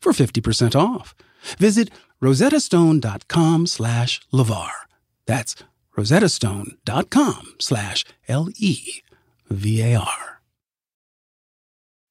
for 50% off. Visit rosettastone.com slash LeVar. That's rosettastone.com slash L-E-V-A-R.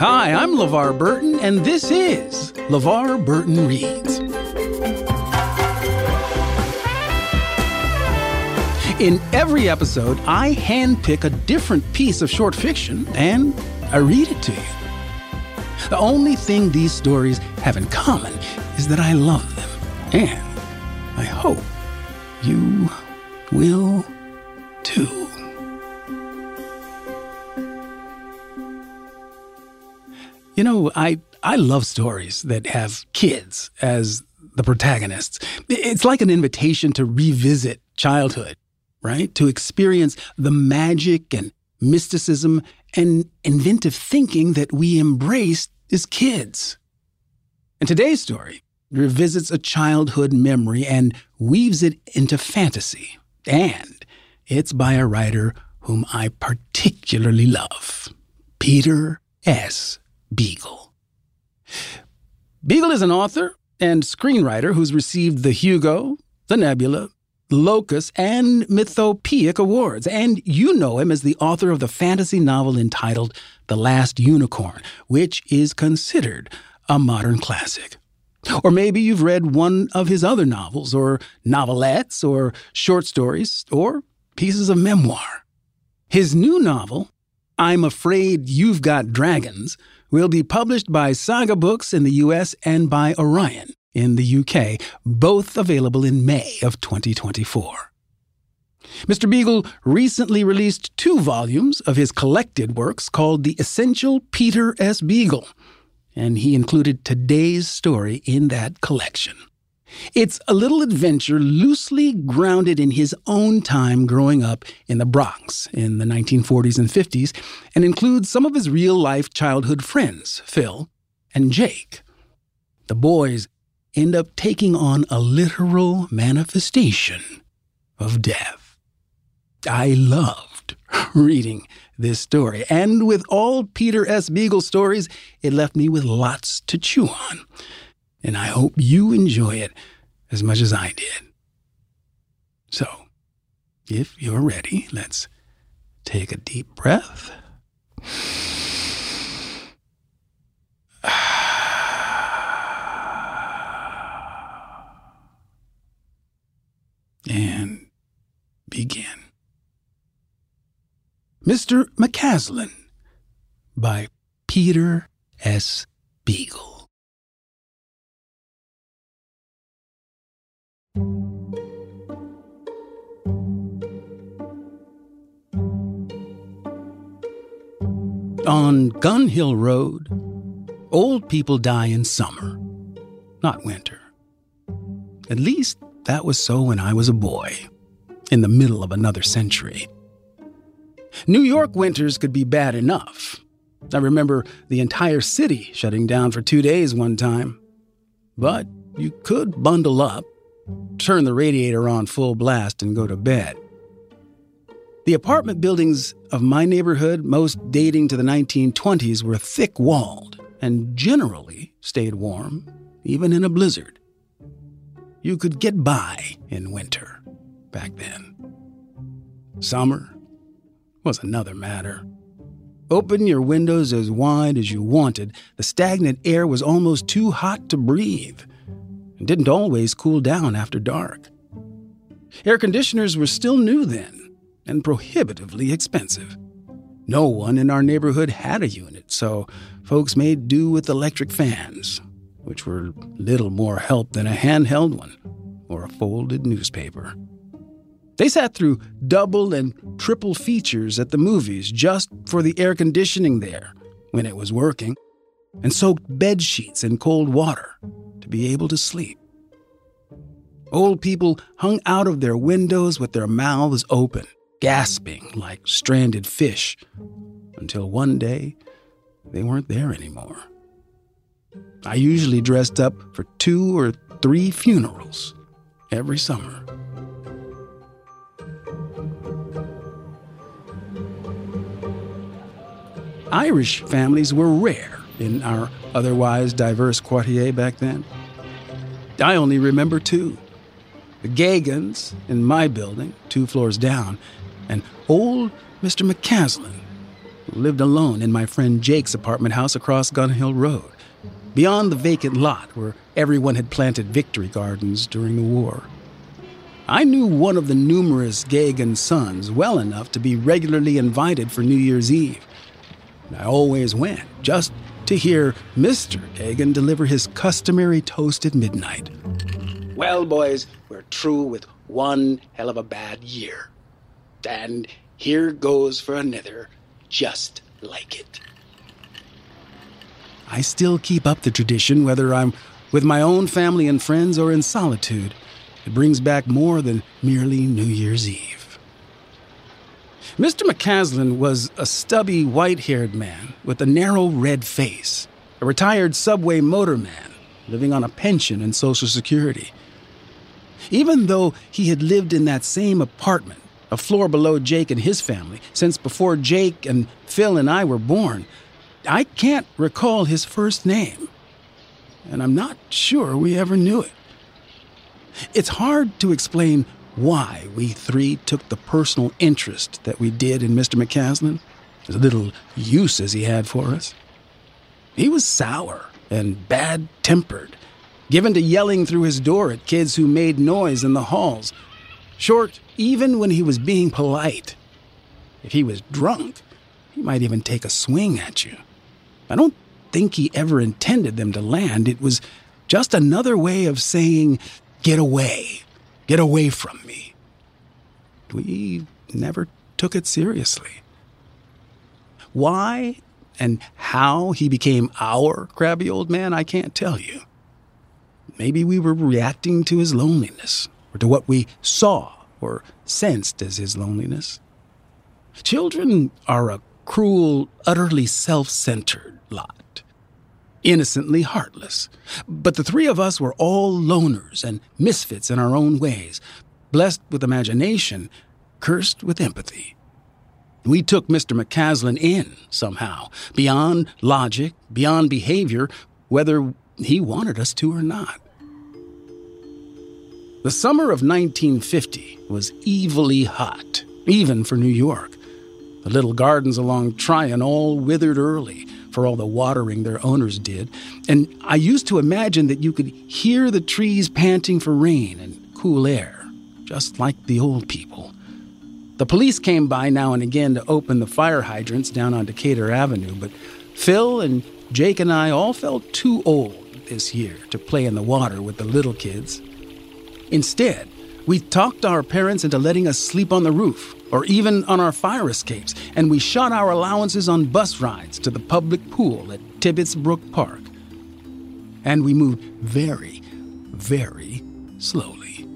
Hi, I'm LeVar Burton, and this is LeVar Burton Reads. In every episode, I handpick a different piece of short fiction and I read it to you. The only thing these stories have in common is that I love them, and I hope you will too. You know, I, I love stories that have kids as the protagonists. It's like an invitation to revisit childhood, right? To experience the magic and mysticism and inventive thinking that we embraced as kids. And today's story revisits a childhood memory and weaves it into fantasy. And it's by a writer whom I particularly love, Peter S. Beagle. Beagle is an author and screenwriter who's received the Hugo, the Nebula, Locus, and Mythopoeic awards, and you know him as the author of the fantasy novel entitled The Last Unicorn, which is considered a modern classic. Or maybe you've read one of his other novels, or novelettes, or short stories, or pieces of memoir. His new novel, I'm Afraid You've Got Dragons, will be published by Saga Books in the US and by Orion in the UK, both available in May of 2024. Mr. Beagle recently released two volumes of his collected works called The Essential Peter S. Beagle, and he included today's story in that collection. It's a little adventure loosely grounded in his own time growing up in the Bronx in the 1940s and 50s and includes some of his real life childhood friends, Phil and Jake. The boys end up taking on a literal manifestation of death. I loved reading this story, and with all Peter S. Beagle stories, it left me with lots to chew on and I hope you enjoy it as much as I did. So, if you're ready, let's take a deep breath. And begin. Mr. McCaslin by Peter S. Beagle. On Gun Hill Road, old people die in summer, not winter. At least that was so when I was a boy, in the middle of another century. New York winters could be bad enough. I remember the entire city shutting down for two days one time. But you could bundle up, turn the radiator on full blast, and go to bed. The apartment buildings of my neighborhood, most dating to the 1920s, were thick walled and generally stayed warm, even in a blizzard. You could get by in winter back then. Summer was another matter. Open your windows as wide as you wanted, the stagnant air was almost too hot to breathe and didn't always cool down after dark. Air conditioners were still new then and prohibitively expensive. No one in our neighborhood had a unit, so folks made do with electric fans, which were little more help than a handheld one or a folded newspaper. They sat through double and triple features at the movies just for the air conditioning there when it was working, and soaked bed sheets in cold water be able to sleep. Old people hung out of their windows with their mouths open, gasping like stranded fish, until one day they weren't there anymore. I usually dressed up for two or three funerals every summer. Irish families were rare in our otherwise diverse quartier back then. I only remember two the Gagans in my building, two floors down, and old Mr. McCaslin, who lived alone in my friend Jake's apartment house across Gun Hill Road, beyond the vacant lot where everyone had planted victory gardens during the war. I knew one of the numerous Gagan sons well enough to be regularly invited for New Year's Eve. I always went, just to hear Mr. Gagan deliver his customary toast at midnight. Well, boys, we're through with one hell of a bad year. And here goes for another, just like it. I still keep up the tradition, whether I'm with my own family and friends or in solitude. It brings back more than merely New Year's Eve. Mr. McCaslin was a stubby, white haired man with a narrow red face, a retired subway motorman living on a pension and Social Security. Even though he had lived in that same apartment, a floor below Jake and his family, since before Jake and Phil and I were born, I can't recall his first name. And I'm not sure we ever knew it. It's hard to explain why we three took the personal interest that we did in Mr. McCaslin, as little use as he had for us. He was sour and bad tempered, given to yelling through his door at kids who made noise in the halls. Short, even when he was being polite. If he was drunk, he might even take a swing at you. I don't think he ever intended them to land. It was just another way of saying, Get away. Get away from me. We never took it seriously. Why and how he became our crabby old man, I can't tell you. Maybe we were reacting to his loneliness, or to what we saw or sensed as his loneliness. Children are a cruel, utterly self centered lot, innocently heartless. But the three of us were all loners and misfits in our own ways, blessed with imagination, cursed with empathy. We took Mr. McCaslin in somehow, beyond logic, beyond behavior, whether he wanted us to or not. The summer of 1950 was evilly hot, even for New York. The little gardens along Tryon all withered early for all the watering their owners did, and I used to imagine that you could hear the trees panting for rain and cool air, just like the old people. The police came by now and again to open the fire hydrants down on Decatur Avenue, but Phil and Jake and I all felt too old this year to play in the water with the little kids. Instead, we talked our parents into letting us sleep on the roof or even on our fire escapes, and we shot our allowances on bus rides to the public pool at Tibbetts Brook Park. And we moved very, very slowly.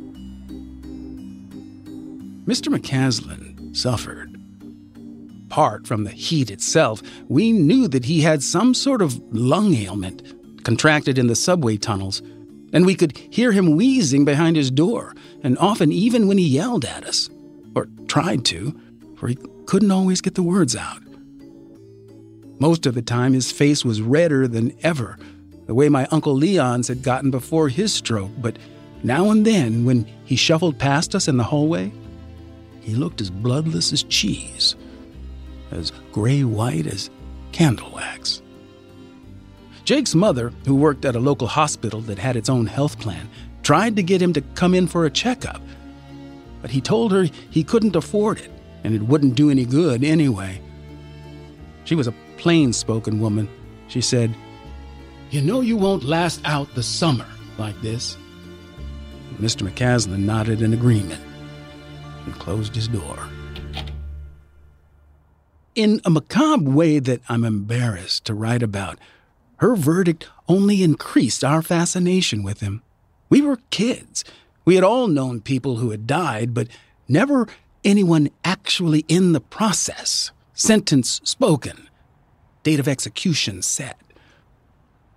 Mr. McCaslin suffered. Apart from the heat itself, we knew that he had some sort of lung ailment contracted in the subway tunnels, and we could hear him wheezing behind his door, and often even when he yelled at us, or tried to, for he couldn't always get the words out. Most of the time, his face was redder than ever, the way my Uncle Leon's had gotten before his stroke, but now and then, when he shuffled past us in the hallway, he looked as bloodless as cheese. as gray white as candle wax. Jake's mother, who worked at a local hospital that had its own health plan, tried to get him to come in for a checkup. But he told her he couldn't afford it and it wouldn't do any good anyway. She was a plain spoken woman. She said, You know you won't last out the summer like this. Mr. McCaslin nodded in agreement and closed his door. In a macabre way that I'm embarrassed to write about, her verdict only increased our fascination with him. We were kids. We had all known people who had died, but never anyone actually in the process. Sentence spoken, date of execution set.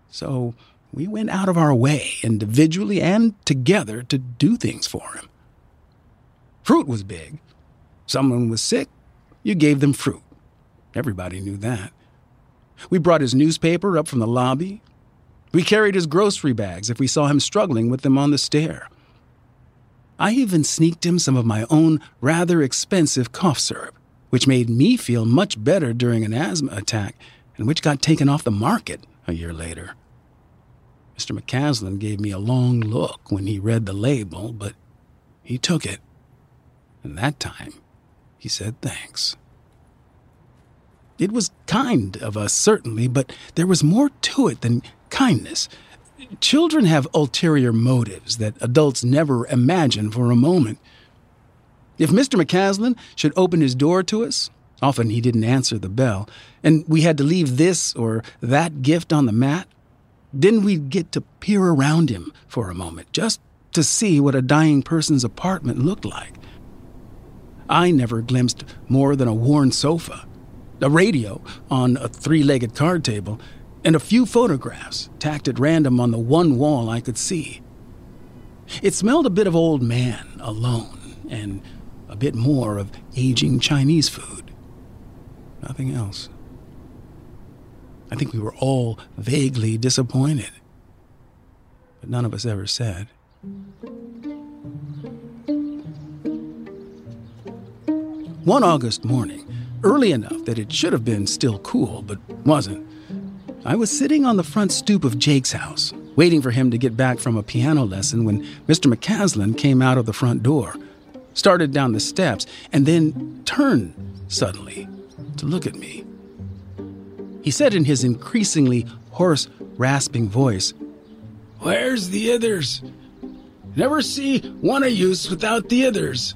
So we went out of our way, individually and together, to do things for him. Fruit was big. Someone was sick, you gave them fruit. Everybody knew that. We brought his newspaper up from the lobby. We carried his grocery bags if we saw him struggling with them on the stair. I even sneaked him some of my own rather expensive cough syrup, which made me feel much better during an asthma attack and which got taken off the market a year later. Mr. McCaslin gave me a long look when he read the label, but he took it. And that time, he said thanks. It was kind of us, certainly, but there was more to it than kindness. Children have ulterior motives that adults never imagine for a moment. If Mr. McCaslin should open his door to us, often he didn't answer the bell, and we had to leave this or that gift on the mat, then we'd get to peer around him for a moment, just to see what a dying person's apartment looked like. I never glimpsed more than a worn sofa, a radio on a three legged card table, and a few photographs tacked at random on the one wall I could see. It smelled a bit of old man alone and a bit more of aging Chinese food. Nothing else. I think we were all vaguely disappointed, but none of us ever said. One August morning, early enough that it should have been still cool, but wasn't, I was sitting on the front stoop of Jake's house, waiting for him to get back from a piano lesson when Mr. McCaslin came out of the front door, started down the steps, and then turned suddenly to look at me. He said in his increasingly hoarse, rasping voice, Where's the others? Never see one of yous without the others.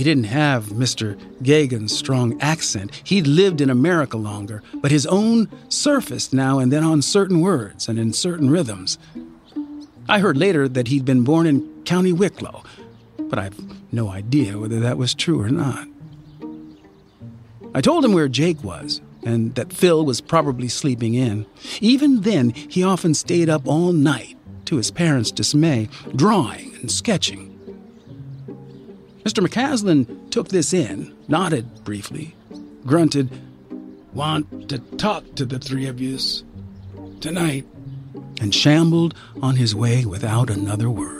He didn't have Mr. Gagan's strong accent. He'd lived in America longer, but his own surfaced now and then on certain words and in certain rhythms. I heard later that he'd been born in County Wicklow, but I've no idea whether that was true or not. I told him where Jake was, and that Phil was probably sleeping in. Even then, he often stayed up all night, to his parents' dismay, drawing and sketching. Mr. McCaslin took this in, nodded briefly, grunted, Want to talk to the three of yous tonight, and shambled on his way without another word.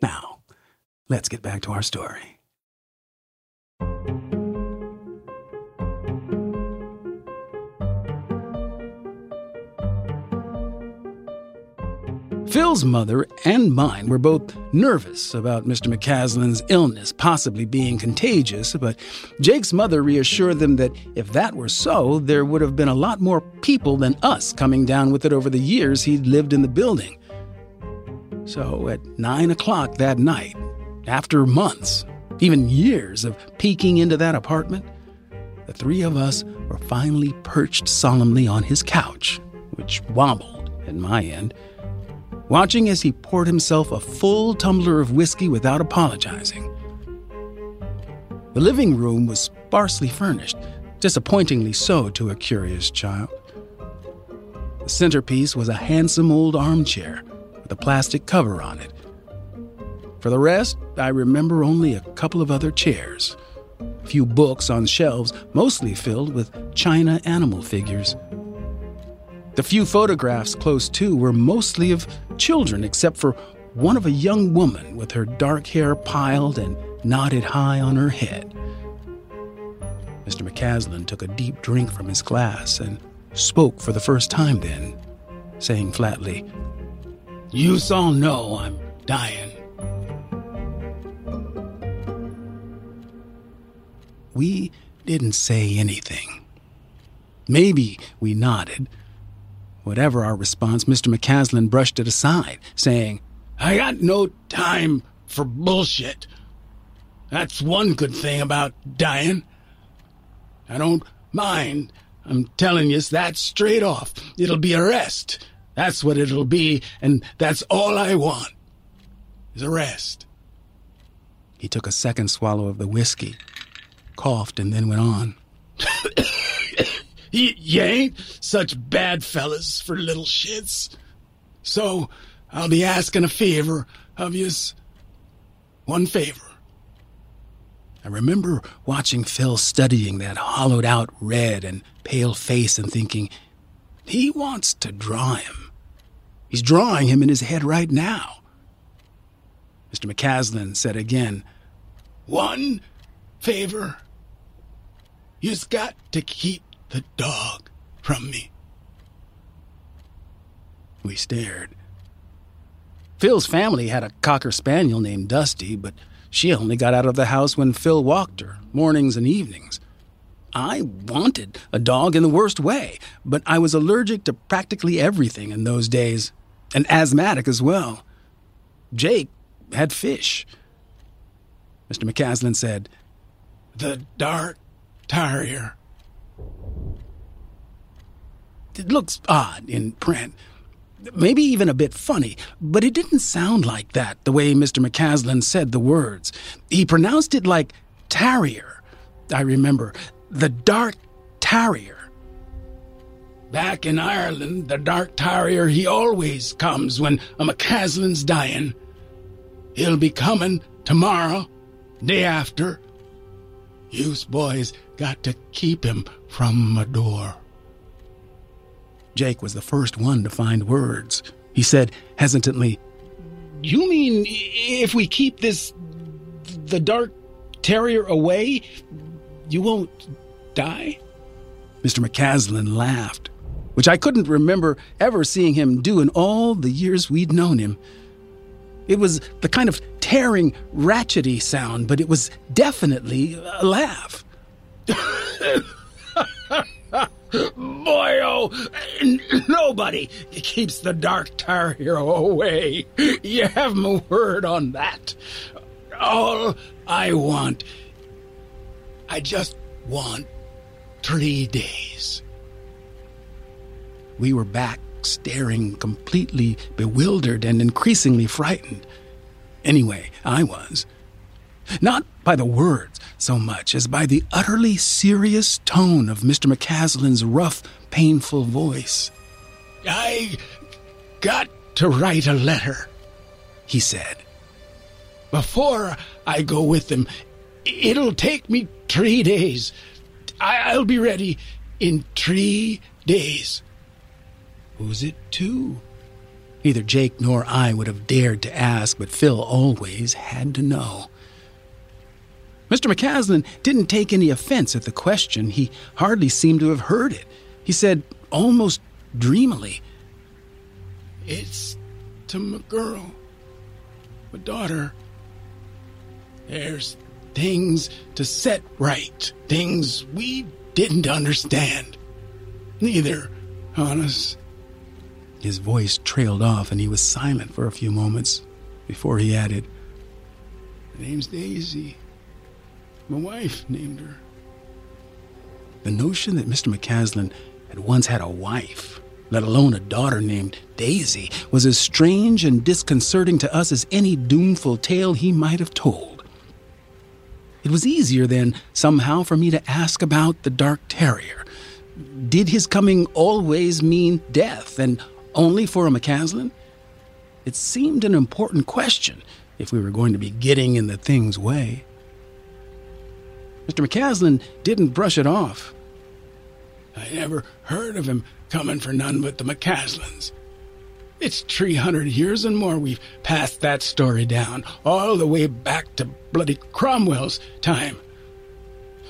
Now, let's get back to our story. Phil's mother and mine were both nervous about Mr. McCaslin's illness possibly being contagious, but Jake's mother reassured them that if that were so, there would have been a lot more people than us coming down with it over the years he'd lived in the building. So at nine o'clock that night, after months, even years of peeking into that apartment, the three of us were finally perched solemnly on his couch, which wobbled at my end watching as he poured himself a full tumbler of whiskey without apologizing. The living room was sparsely furnished, disappointingly so to a curious child. The centerpiece was a handsome old armchair with a plastic cover on it. For the rest, I remember only a couple of other chairs, a few books on shelves, mostly filled with china animal figures. The few photographs close to were mostly of children, except for one of a young woman with her dark hair piled and knotted high on her head. Mr. McCaslin took a deep drink from his glass and spoke for the first time then, saying flatly, You all know I'm dying. We didn't say anything. Maybe we nodded Whatever our response, Mr. McCaslin brushed it aside, saying, I got no time for bullshit. That's one good thing about dying. I don't mind. I'm telling you that straight off. It'll be a rest. That's what it'll be, and that's all I want. Is a rest. He took a second swallow of the whiskey, coughed, and then went on. You ain't such bad fellas for little shits. So I'll be asking a favor of yous. One favor. I remember watching Phil studying that hollowed out red and pale face and thinking, he wants to draw him. He's drawing him in his head right now. Mr. McCaslin said again, One favor. You's got to keep the dog from me. We stared. Phil's family had a cocker spaniel named Dusty, but she only got out of the house when Phil walked her, mornings and evenings. I wanted a dog in the worst way, but I was allergic to practically everything in those days, and asthmatic as well. Jake had fish. Mr. McCaslin said, The dark terrier it looks odd in print. Maybe even a bit funny, but it didn't sound like that the way Mr. McCaslin said the words. He pronounced it like tarrier. I remember, the dark tarrier. Back in Ireland, the dark tarrier, he always comes when a McCaslin's dying. He'll be coming tomorrow, day after. You's boys got to keep him from my door. Jake was the first one to find words. He said hesitantly, You mean if we keep this. the dark terrier away, you won't die? Mr. McCaslin laughed, which I couldn't remember ever seeing him do in all the years we'd known him. It was the kind of tearing, ratchety sound, but it was definitely a laugh. Boy, oh, nobody keeps the Dark Terrier away. You have my word on that. All I want, I just want three days. We were back, staring, completely bewildered and increasingly frightened. Anyway, I was. Not by the words so much as by the utterly serious tone of Mr. McCaslin's rough, painful voice. I got to write a letter. he said. Before I go with them, it'll take me three days. I'll be ready in three days. Who's it to? Neither Jake nor I would have dared to ask, but Phil always had to know. Mr. McCaslin didn't take any offense at the question. He hardly seemed to have heard it. He said, almost dreamily, It's to my girl, my daughter. There's things to set right, things we didn't understand. Neither on us. His voice trailed off, and he was silent for a few moments before he added, Her name's Daisy. My wife named her. The notion that Mr. McCaslin had once had a wife, let alone a daughter named Daisy, was as strange and disconcerting to us as any doomful tale he might have told. It was easier then, somehow, for me to ask about the dark terrier. Did his coming always mean death, and only for a McCaslin? It seemed an important question if we were going to be getting in the thing's way. Mr. McCaslin didn't brush it off. I never heard of him coming for none but the McCaslins. It's 300 years and more we've passed that story down, all the way back to bloody Cromwell's time.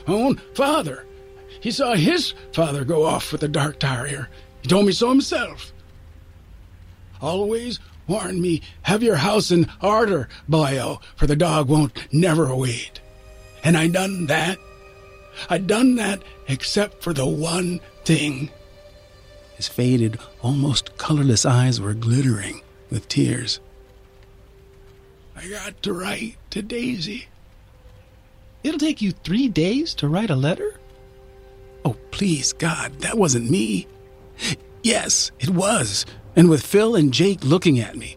Own father. He saw his father go off with the dark terrier. He told me so himself. Always warn me, have your house in order, boyo, for the dog won't never wait. And I done that. I done that except for the one thing. His faded, almost colorless eyes were glittering with tears. I got to write to Daisy. It'll take you three days to write a letter? Oh, please, God, that wasn't me. Yes, it was, and with Phil and Jake looking at me.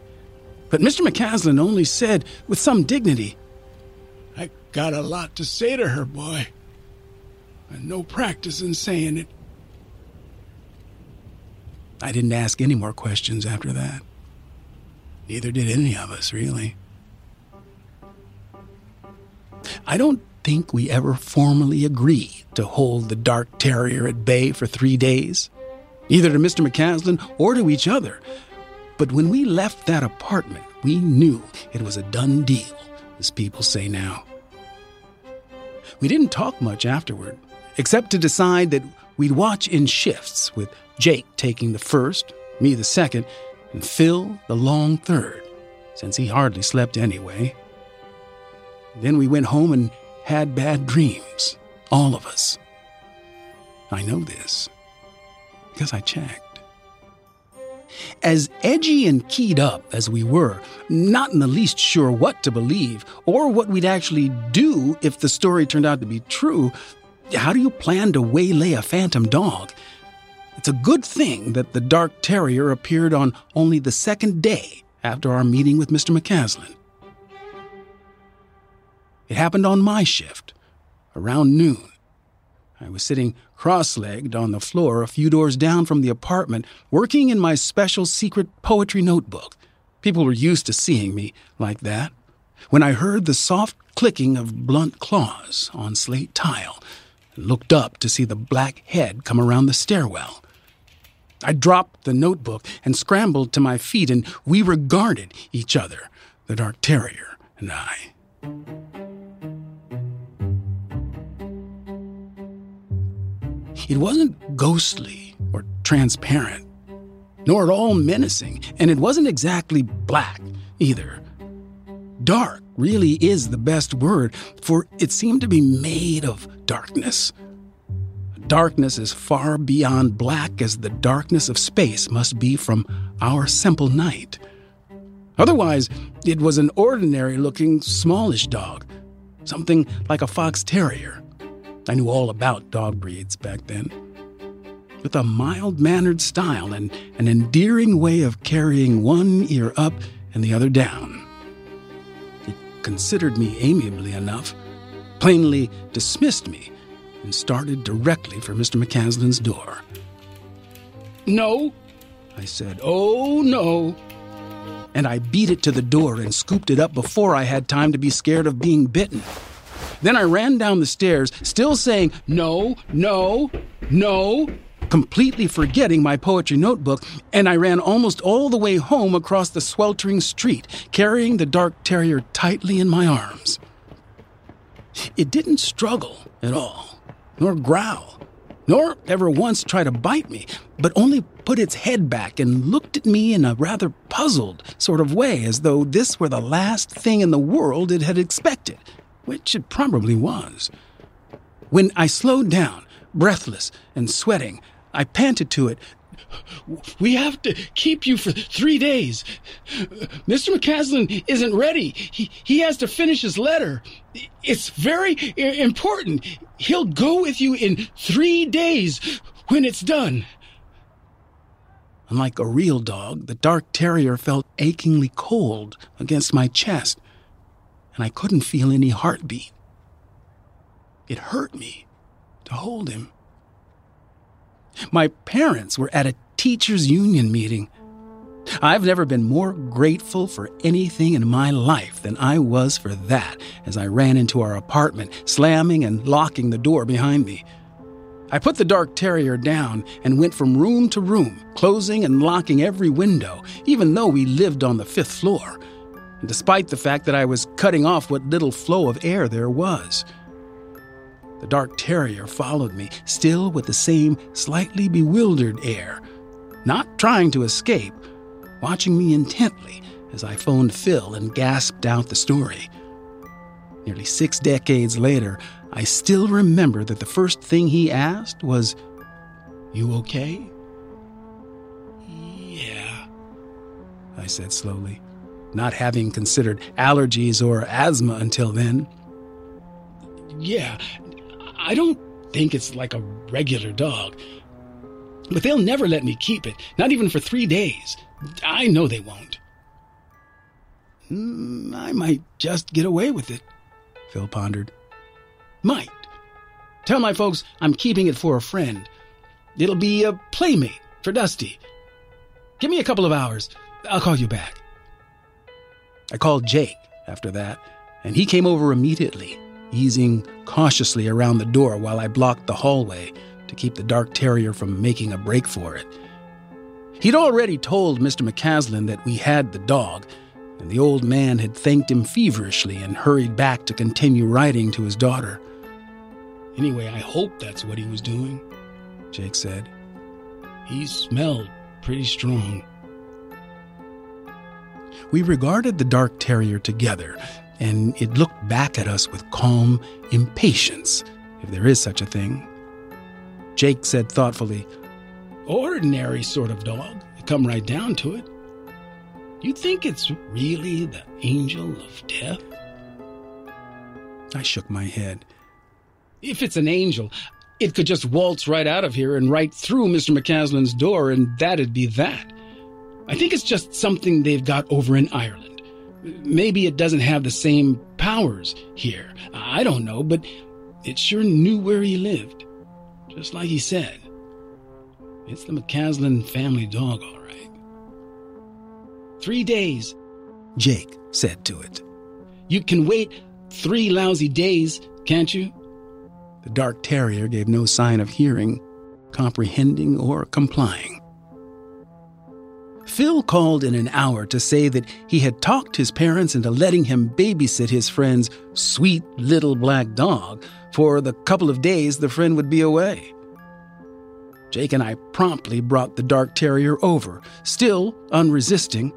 But Mr. McCaslin only said, with some dignity, I got a lot to say to her, boy. And no practice in saying it. I didn't ask any more questions after that. Neither did any of us, really. I don't think we ever formally agreed to hold the dark terrier at bay for three days, either to Mr. McCaslin or to each other. But when we left that apartment, we knew it was a done deal, as people say now. We didn't talk much afterward, except to decide that we'd watch in shifts, with Jake taking the first, me the second, and Phil the long third, since he hardly slept anyway. Then we went home and had bad dreams, all of us. I know this because I checked. As edgy and keyed up as we were, not in the least sure what to believe or what we'd actually do if the story turned out to be true, how do you plan to waylay a phantom dog? It's a good thing that the dark terrier appeared on only the second day after our meeting with Mr. McCaslin. It happened on my shift, around noon. I was sitting cross legged on the floor a few doors down from the apartment, working in my special secret poetry notebook. People were used to seeing me like that. When I heard the soft clicking of blunt claws on slate tile, and looked up to see the black head come around the stairwell. I dropped the notebook and scrambled to my feet, and we regarded each other, the dark terrier and I. It wasn't ghostly or transparent, nor at all menacing, and it wasn't exactly black either. Dark really is the best word, for it seemed to be made of darkness. Darkness as far beyond black as the darkness of space must be from our simple night. Otherwise, it was an ordinary looking, smallish dog, something like a fox terrier. I knew all about dog breeds back then. With a mild mannered style and an endearing way of carrying one ear up and the other down. He considered me amiably enough, plainly dismissed me, and started directly for Mr. McCaslin's door. No, I said. Oh, no. and I beat it to the door and scooped it up before I had time to be scared of being bitten. Then I ran down the stairs, still saying, No, no, no, completely forgetting my poetry notebook, and I ran almost all the way home across the sweltering street, carrying the dark terrier tightly in my arms. It didn't struggle at all, nor growl, nor ever once try to bite me, but only put its head back and looked at me in a rather puzzled sort of way, as though this were the last thing in the world it had expected which it probably was. When I slowed down, breathless and sweating, I panted to it. We have to keep you for three days. Mr. McCaslin isn't ready. He, he has to finish his letter. It's very important. He'll go with you in three days when it's done. Unlike a real dog, the dark terrier felt achingly cold against my chest and I couldn't feel any heartbeat. It hurt me to hold him. My parents were at a teachers' union meeting. I've never been more grateful for anything in my life than I was for that as I ran into our apartment, slamming and locking the door behind me. I put the dark terrier down and went from room to room, closing and locking every window, even though we lived on the fifth floor despite the fact that I was cutting off what little flow of air there was. The dark terrier followed me, still with the same slightly bewildered air, not trying to escape, watching me intently as I phoned Phil and gasped out the story. Nearly six decades later, I still remember that the first thing he asked was, You okay? Yeah, I said slowly not having considered allergies or asthma until then. Yeah, I don't think it's like a regular dog. But they'll never let me keep it, not even for three days. I know they won't. Mm, I might just get away with it, Phil pondered. Might. Tell my folks I'm keeping it for a friend. It'll be a playmate for Dusty. Give me a couple of hours. I'll call you back. I called Jake after that, and he came over immediately, easing cautiously around the door while I blocked the hallway to keep the dark terrier from making a break for it. He'd already told Mr. McCaslin that we had the dog, and the old man had thanked him feverishly and hurried back to continue writing to his daughter. Anyway, I hope that's what he was doing, Jake said. He smelled pretty strong. We regarded the dark terrier together, and it looked back at us with calm impatience, if there is such a thing. Jake said thoughtfully, Ordinary sort of dog, come right down to it. You think it's really the angel of death? I shook my head. If it's an angel, it could just waltz right out of here and right through Mr. McCaslin's door, and that'd be that. I think it's just something they've got over in Ireland. Maybe it doesn't have the same powers here. I don't know, but it sure knew where he lived. Just like he said. It's the McCaslin family dog, all right. Three days, Jake said to it. You can wait three lousy days, can't you? The dark terrier gave no sign of hearing, comprehending, or complying. Phil called in an hour to say that he had talked his parents into letting him babysit his friend's sweet little black dog for the couple of days the friend would be away. Jake and I promptly brought the dark terrier over, still unresisting,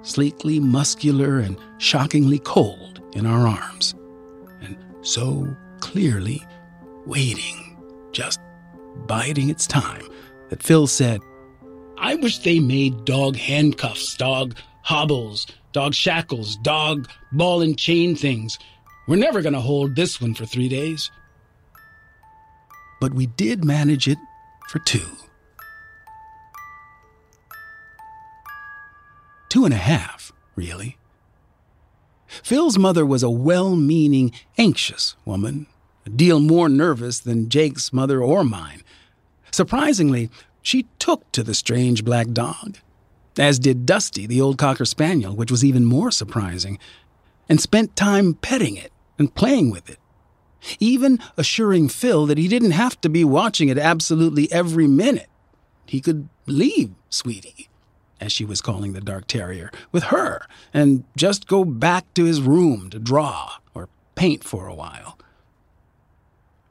sleekly muscular and shockingly cold in our arms, and so clearly waiting, just biding its time, that Phil said, I wish they made dog handcuffs, dog hobbles, dog shackles, dog ball and chain things. We're never going to hold this one for three days. But we did manage it for two. Two and a half, really. Phil's mother was a well meaning, anxious woman, a deal more nervous than Jake's mother or mine. Surprisingly, she took to the strange black dog. as did Dusty, the old Cocker Spaniel, which was even more surprising, and spent time petting it and playing with it, even assuring Phil that he didn't have to be watching it absolutely every minute. He could leave Sweetie, as she was calling the dark terrier, with her and just go back to his room to draw or paint for a while.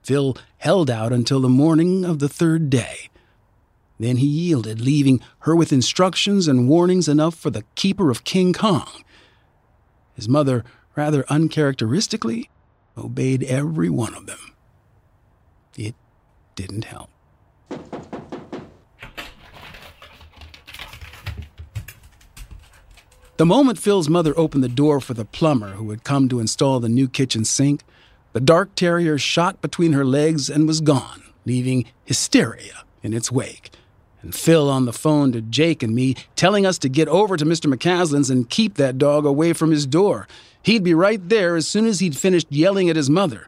Phil held out until the morning of the third day. Then he yielded, leaving her with instructions and warnings enough for the keeper of King Kong. His mother, rather uncharacteristically, obeyed every one of them. It didn't help. The moment Phil's mother opened the door for the plumber who had come to install the new kitchen sink, the dark terrier shot between her legs and was gone, leaving hysteria in its wake. And Phil on the phone to Jake and me, telling us to get over to Mr. McCaslin's and keep that dog away from his door. He'd be right there as soon as he'd finished yelling at his mother.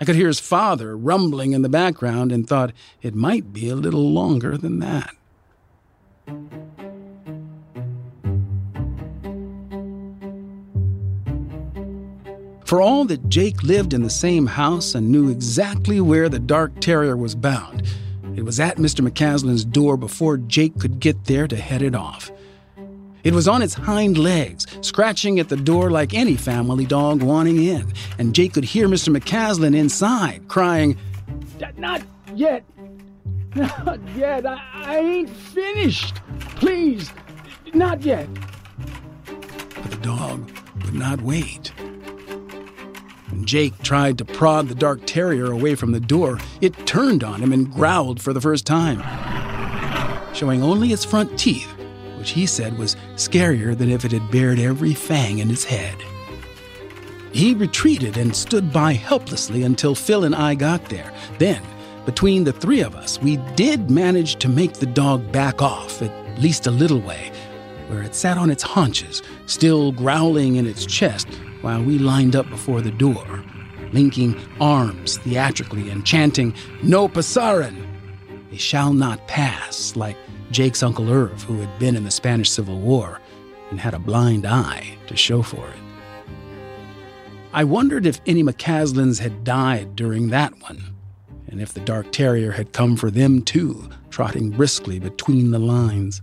I could hear his father rumbling in the background and thought it might be a little longer than that. For all that Jake lived in the same house and knew exactly where the dark terrier was bound, it was at Mr. McCaslin's door before Jake could get there to head it off. It was on its hind legs, scratching at the door like any family dog wanting in, and Jake could hear Mr. McCaslin inside, crying, Not yet! Not yet! I, I ain't finished! Please! Not yet! But the dog would not wait. When Jake tried to prod the dark terrier away from the door, it turned on him and growled for the first time, showing only its front teeth, which he said was scarier than if it had bared every fang in its head. He retreated and stood by helplessly until Phil and I got there. Then, between the three of us, we did manage to make the dog back off at least a little way, where it sat on its haunches, still growling in its chest while we lined up before the door, linking arms theatrically and chanting, No pasaran! They shall not pass, like Jake's Uncle Irv, who had been in the Spanish Civil War and had a blind eye to show for it. I wondered if any McCaslins had died during that one, and if the dark terrier had come for them too, trotting briskly between the lines.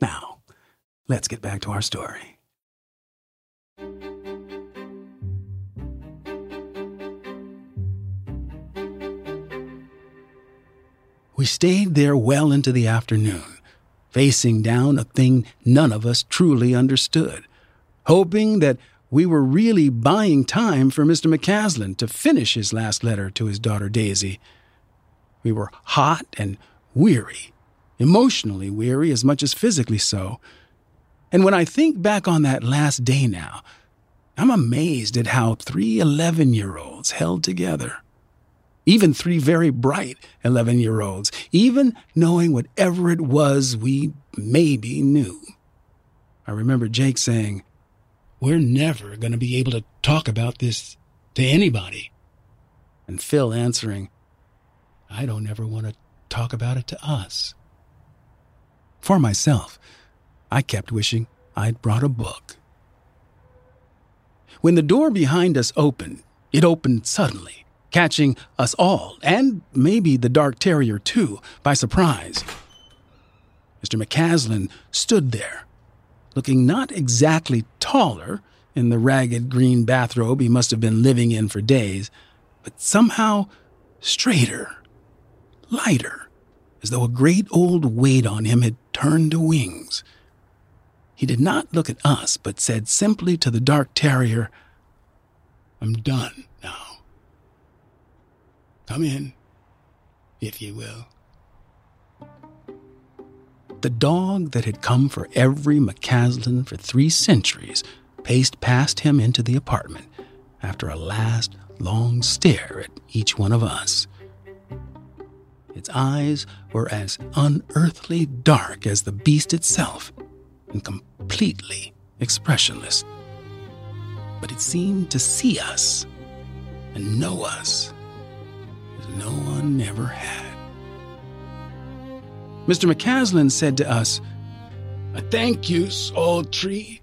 Now, let's get back to our story. We stayed there well into the afternoon, facing down a thing none of us truly understood, hoping that we were really buying time for Mr. McCaslin to finish his last letter to his daughter Daisy. We were hot and weary, emotionally weary as much as physically so. And when I think back on that last day now, I'm amazed at how three 11 year olds held together. Even three very bright 11 year olds, even knowing whatever it was we maybe knew. I remember Jake saying, We're never going to be able to talk about this to anybody. And Phil answering, I don't ever want to talk about it to us. For myself, I kept wishing I'd brought a book. When the door behind us opened, it opened suddenly, catching us all, and maybe the dark terrier too, by surprise. Mr. McCaslin stood there, looking not exactly taller in the ragged green bathrobe he must have been living in for days, but somehow straighter, lighter, as though a great old weight on him had turned to wings. He did not look at us, but said simply to the dark terrier, I'm done now. Come in, if ye will. The dog that had come for every McCaslin for three centuries paced past him into the apartment after a last long stare at each one of us. Its eyes were as unearthly dark as the beast itself and completely expressionless. But it seemed to see us and know us as no one ever had. Mr. McCaslin said to us, I thank you, old Tree.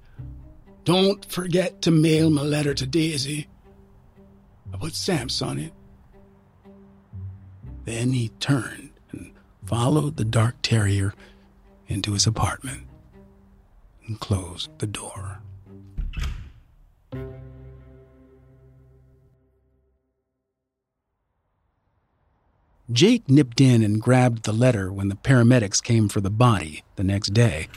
Don't forget to mail my letter to Daisy. I put stamps on it. Then he turned and followed the dark terrier into his apartment and closed the door. Jake nipped in and grabbed the letter when the paramedics came for the body the next day.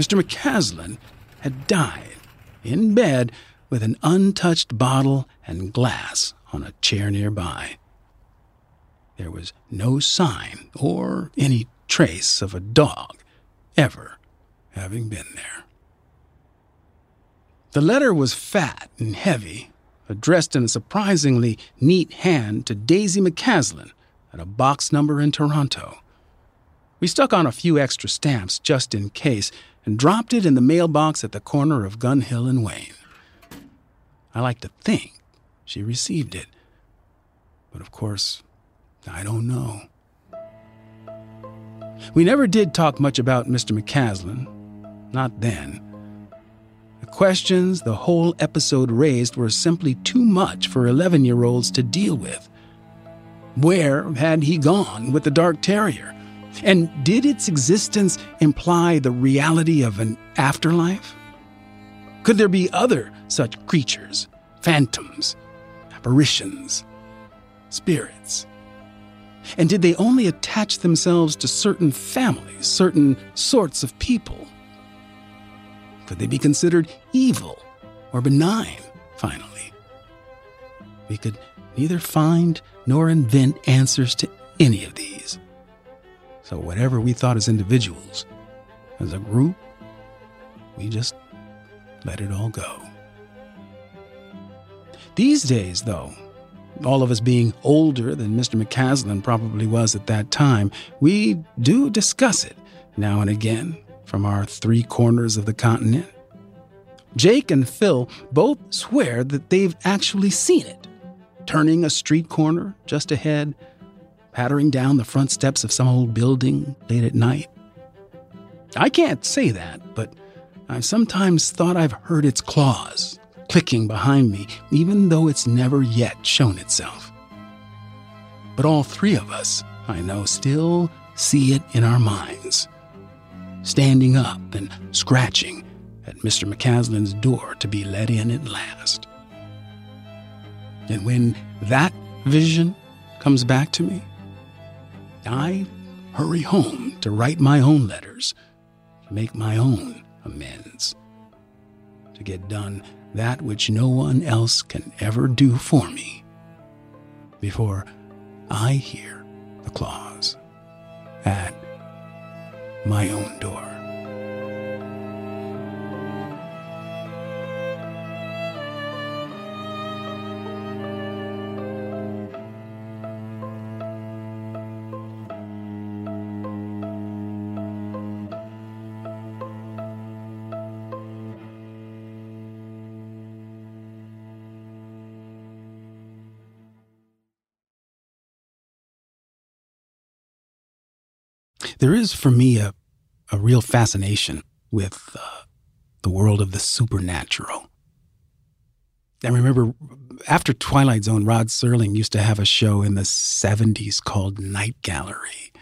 Mr. McCaslin had died in bed with an untouched bottle and glass on a chair nearby. There was no sign or any trace of a dog ever having been there. The letter was fat and heavy, addressed in a surprisingly neat hand to Daisy McCaslin at a box number in Toronto. We stuck on a few extra stamps just in case and dropped it in the mailbox at the corner of Gun Hill and Wayne. I like to think she received it, but of course, I don't know. We never did talk much about Mr. McCaslin, not then. The questions the whole episode raised were simply too much for 11 year olds to deal with. Where had he gone with the Dark Terrier? And did its existence imply the reality of an afterlife? Could there be other such creatures, phantoms, apparitions, spirits? And did they only attach themselves to certain families, certain sorts of people? Could they be considered evil or benign, finally? We could neither find nor invent answers to any of these. So, whatever we thought as individuals, as a group, we just let it all go. These days, though, all of us being older than Mr. McCaslin probably was at that time, we do discuss it now and again from our three corners of the continent. Jake and Phil both swear that they've actually seen it, turning a street corner just ahead, pattering down the front steps of some old building late at night. I can't say that, but I've sometimes thought I've heard its claws clicking behind me, even though it's never yet shown itself. But all three of us, I know, still see it in our minds, standing up and scratching at Mr. McCaslin's door to be let in at last. And when that vision comes back to me, I hurry home to write my own letters, to make my own amends, to get done that which no one else can ever do for me before I hear the claws at my own door. For me a, a real fascination with uh, the world of the supernatural. I remember after Twilight Zone, Rod Serling used to have a show in the 70s called Night Gallery.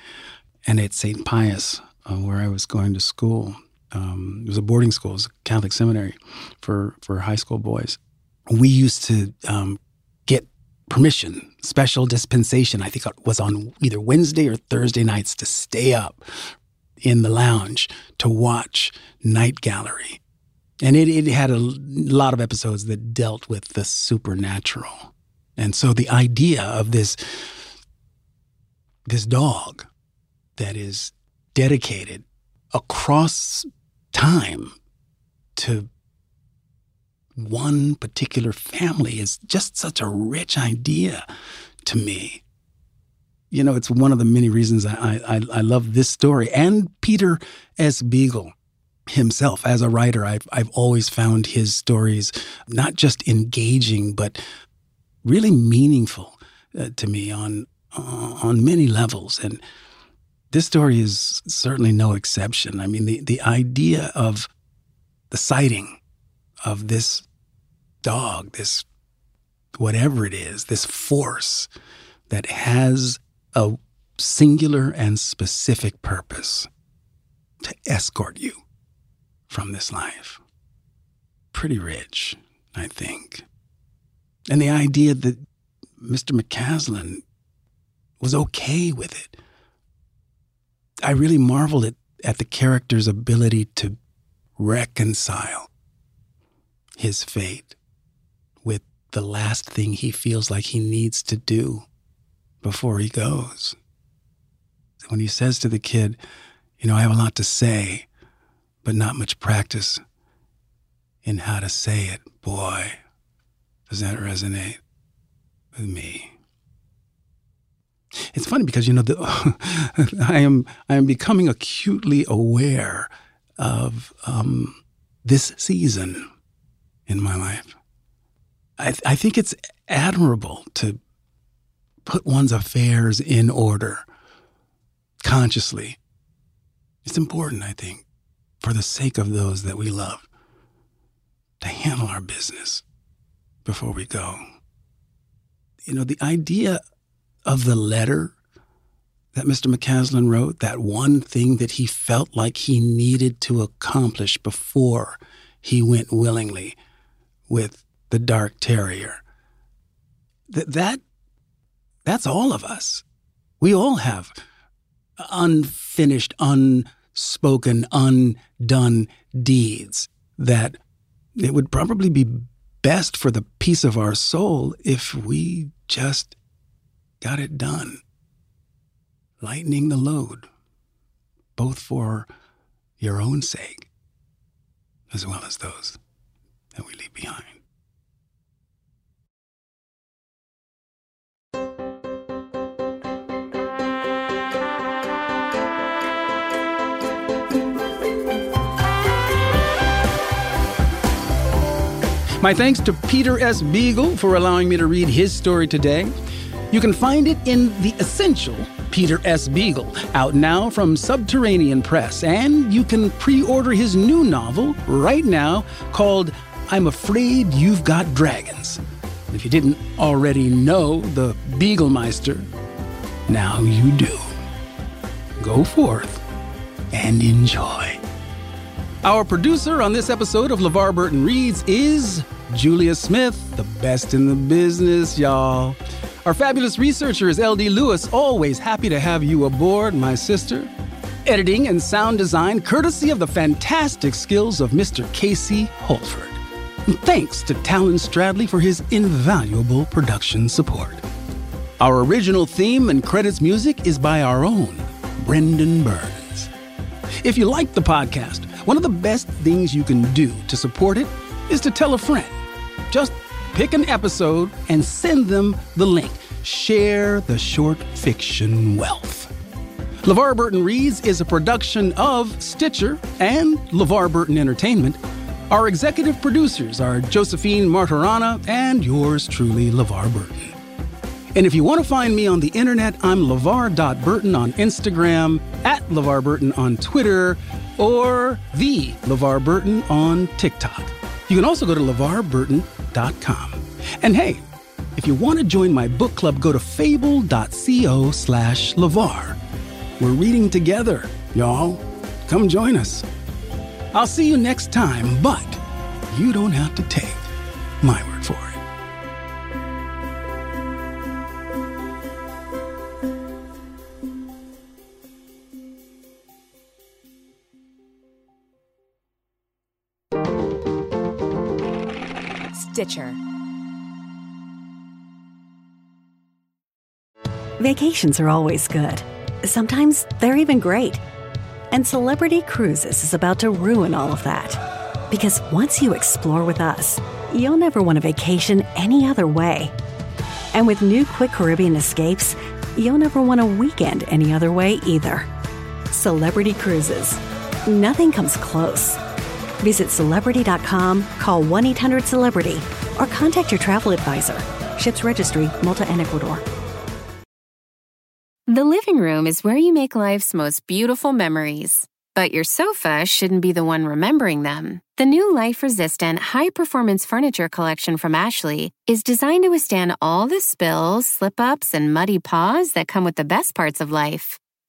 And at St. Pius, uh, where I was going to school, um, it was a boarding school, it was a Catholic seminary for, for high school boys. We used to um, permission, special dispensation, I think it was on either Wednesday or Thursday nights to stay up in the lounge to watch Night Gallery. And it, it had a lot of episodes that dealt with the supernatural. And so the idea of this, this dog that is dedicated across time to one particular family is just such a rich idea to me. You know, it's one of the many reasons I, I, I love this story and Peter S. Beagle himself as a writer. I've, I've always found his stories not just engaging, but really meaningful uh, to me on, uh, on many levels. And this story is certainly no exception. I mean, the, the idea of the sighting of this dog, this whatever it is, this force that has a singular and specific purpose to escort you from this life. Pretty rich, I think. And the idea that Mr. McCaslin was okay with it. I really marveled at, at the character's ability to reconcile his fate the last thing he feels like he needs to do before he goes. When he says to the kid, You know, I have a lot to say, but not much practice in how to say it. Boy, does that resonate with me. It's funny because you know the, I am I am becoming acutely aware of um, this season in my life. I, I think it's admirable to put one's affairs in order consciously. It's important, I think for the sake of those that we love, to handle our business before we go. You know, the idea of the letter that Mr. McCaslin wrote, that one thing that he felt like he needed to accomplish before he went willingly with the dark terrier. That, that that's all of us. We all have unfinished, unspoken, undone deeds that it would probably be best for the peace of our soul if we just got it done. Lightening the load, both for your own sake as well as those that we leave behind. My thanks to Peter S. Beagle for allowing me to read his story today. You can find it in The Essential Peter S. Beagle, out now from Subterranean Press, and you can pre order his new novel right now called I'm Afraid You've Got Dragons. If you didn't already know the Beaglemeister, now you do. Go forth and enjoy. Our producer on this episode of LeVar Burton Reads is Julia Smith, the best in the business, y'all. Our fabulous researcher is LD Lewis, always happy to have you aboard, my sister. Editing and sound design courtesy of the fantastic skills of Mr. Casey Holford. And thanks to Talon Stradley for his invaluable production support. Our original theme and credits music is by our own Brendan Burns. If you like the podcast, one of the best things you can do to support it is to tell a friend. Just pick an episode and send them the link. Share the short fiction wealth. LeVar Burton Reads is a production of Stitcher and LeVar Burton Entertainment. Our executive producers are Josephine Martirana and yours truly, LeVar Burton. And if you want to find me on the internet, I'm LeVar.Burton on Instagram, at LeVar Burton on Twitter, or the LeVar Burton on TikTok. You can also go to LeVarBurton.com. And hey, if you want to join my book club, go to fable.co slash LeVar. We're reading together, y'all. Come join us. I'll see you next time, but you don't have to take my word for it. Stitcher. Vacations are always good. Sometimes they're even great. And Celebrity Cruises is about to ruin all of that. Because once you explore with us, you'll never want a vacation any other way. And with new Quick Caribbean escapes, you'll never want a weekend any other way either. Celebrity Cruises. Nothing comes close. Visit celebrity.com, call 1 800 Celebrity, or contact your travel advisor. Ships registry, Malta and Ecuador. The living room is where you make life's most beautiful memories. But your sofa shouldn't be the one remembering them. The new life resistant, high performance furniture collection from Ashley is designed to withstand all the spills, slip ups, and muddy paws that come with the best parts of life.